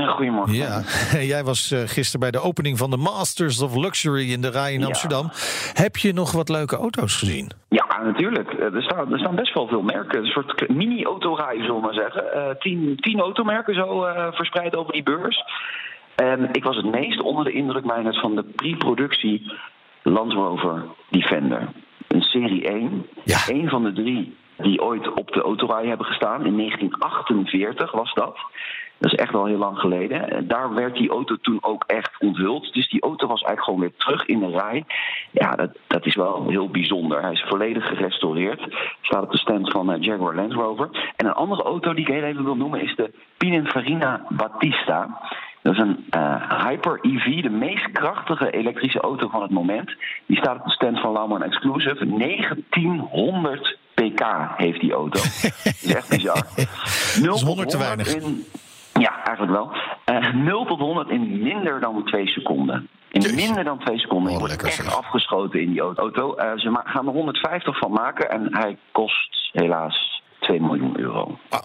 Ja, Goedemorgen. Ja, jij was uh, gisteren bij de opening van de Masters of Luxury in de Rij in Ja. Amsterdam. Heb je nog wat leuke auto's gezien? Ja, natuurlijk. Eh, Er staan, er staan best wel veel merken. Een soort mini-autorij, zullen we maar zeggen. Eh, tien, tien automerken zo eh, verspreid over die beurs. En ik was het meest onder de indruk, Meijnerd, van de pre-productie Land Rover Defender. Een serie 1. Ja. Een van de drie die ooit op de autorij hebben gestaan. In 1948 was dat. Dat is echt al heel lang geleden. En Daar werd die auto toen ook echt onthuld. Dus die auto was eigenlijk gewoon weer terug in de rij. Ja, dat, dat is wel heel bijzonder. Hij is volledig gerestaureerd. Staat op de stand van eh, Jaguar Land Rover. En een andere auto die ik heel even wil noemen is de Pininfarina Battista. Dat is een eh, Hyper EV, de meest krachtige elektrische auto van het moment. Die staat op de stand van Lauman Exclusive. 1900 pk heeft die auto. dat is echt bizar. 0 is 100 te weinig. In, ja, eigenlijk wel. Eh 0 tot 100 in minder dan 2 seconden. In minder dan 2 seconden. Oh, wordt echt zeg. afgeschoten in die auto. Eh, ze gaan er 150 van maken en hij kost helaas 2 miljoen euro. Ah,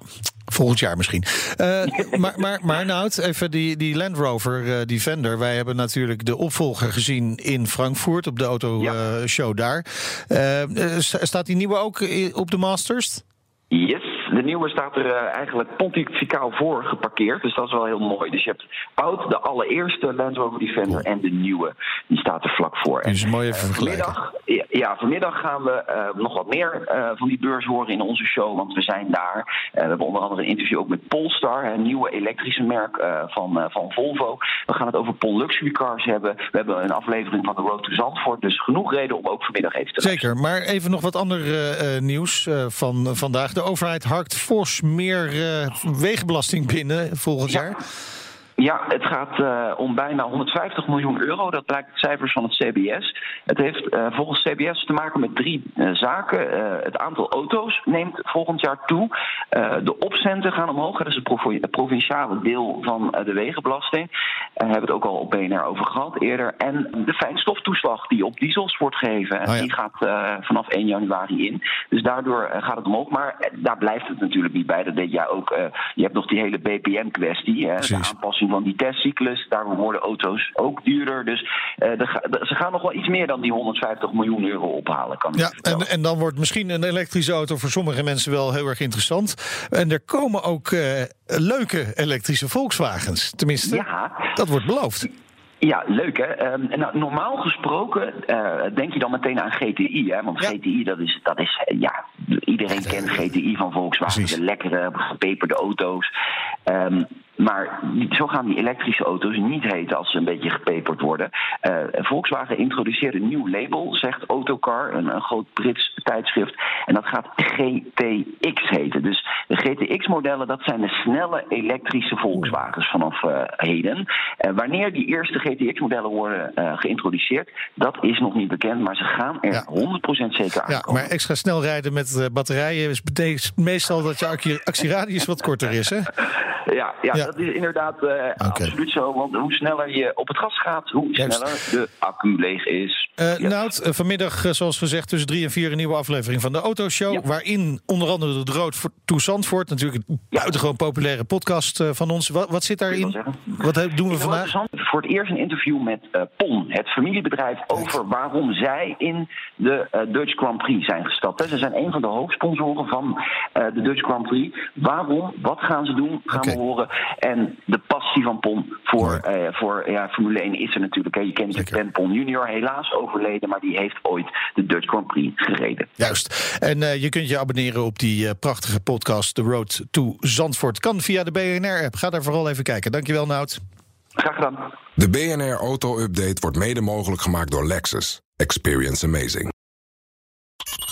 volgend jaar misschien. Eh, maar, maar, maar Nout, even die, die Land Rover eh, Defender. Wij hebben natuurlijk de opvolger gezien in Frankfurt op de autoshow daar. Eh, sta- staat die nieuwe ook op de Masters? Yes, de nieuwe staat er eh, eigenlijk pontificaal voor geparkeerd. Dus dat is wel heel mooi. Dus je hebt oud, de allereerste Land Rover Defender en de nieuwe. Die staat er vlak voor. Dus En, mooi even eh, vanmiddag, ja, ja, vanmiddag gaan we eh, nog wat meer van die beurs horen in onze show. Want we zijn daar. We hebben onder andere een interview ook met Polestar. Een nieuwe elektrische merk van, van Volvo. We gaan het over Pol Luxury Cars hebben. We hebben een aflevering van de Road to Zandvoort. Dus genoeg reden om ook vanmiddag even te Zeker, maar even nog wat ander nieuws van vandaag. De overheid harkt fors meer eh, wegenbelasting binnen volgend Ja. jaar. Ja, het gaat eh, om bijna 150 miljoen euro. Dat blijkt uit cijfers van het CBS. Het heeft eh, volgens CBS te maken met drie zaken. Het aantal auto's neemt volgend jaar toe. De opcenten gaan omhoog. Dat is het, provi- het provinciale deel van de wegenbelasting. Daar hebben we het ook al op BNR over gehad eerder. En de fijnstoftoeslag die op diesels wordt gegeven. Oh ja. Die gaat eh, vanaf 1 januari in. Dus daardoor eh, gaat het omhoog. Maar eh, daar blijft het natuurlijk niet bij. Dat deed jij ook. eh, je hebt nog die hele BPM-kwestie. De aanpassing van die testcyclus. Daarom worden auto's ook duurder. Dus eh, de ga- de- ze gaan nog wel iets meer dan die 150 miljoen euro ophalen. Kan Ja, en, en dan wordt misschien een elektrische auto voor sommige mensen wel heel erg interessant. En er komen ook eh, leuke elektrische Volkswagens. Tenminste, Ja. dat wordt beloofd. Ja, leuk hè. Ehm, nou, normaal gesproken eh, denk je dan meteen aan GTI, hè? Want Ja. GTI, dat is, dat is eh, ja, iedereen kent GTI van Volkswagen. Precies. De lekkere, gepeperde auto's. Ehm, maar zo gaan die elektrische auto's niet heten als ze een beetje gepeperd worden. Eh, Volkswagen introduceert een nieuw label, zegt Autocar, een, een groot Brits tijdschrift. En dat gaat GTX heten. Dus de GTX-modellen, dat zijn de snelle elektrische Volkswagens vanaf eh, heden. Eh, wanneer die eerste GTX-modellen worden geïntroduceerd, dat is nog niet bekend. Maar ze gaan er Ja. 100% zeker Ja, aankomen. maar extra snel rijden met batterijen is betekent meestal dat je actieradius wat korter is. Hè? Ja, ja, Ja. dat is inderdaad eh, absoluut zo. Want hoe sneller je op het gas gaat, hoe Juist. sneller de accu leeg is. Ja. Nout, eh, vanmiddag, zoals gezegd, tussen drie en vier een nieuwe aflevering van de Autoshow. Ja. Waarin onder andere de Rood voor- to Zandvoort, natuurlijk een buitengewoon populaire podcast van ons. Wat, wat zit daarin? Wat doen we vandaag? voor het eerst een interview met PON, het familiebedrijf, over waarom zij in de Dutch Grand Prix zijn gestapt. Ze zijn een van de hoofdsponsoren van de Dutch Grand Prix. Waarom? Wat gaan ze doen? Gaan. Horen. En de passie van PON voor, eh, voor ja, Formule 1 is er natuurlijk. Hè. Je kent Zeker. Ben PON junior, helaas overleden, maar die heeft ooit de Dutch Grand Prix gereden. Juist. En eh, je kunt je abonneren op die eh, prachtige podcast The Road to Zandvoort. Kan via de BNR-app. Ga daar vooral even kijken. Dankjewel, Nout. Graag gedaan. De BNR Auto Update wordt mede mogelijk gemaakt door Lexus. Experience amazing.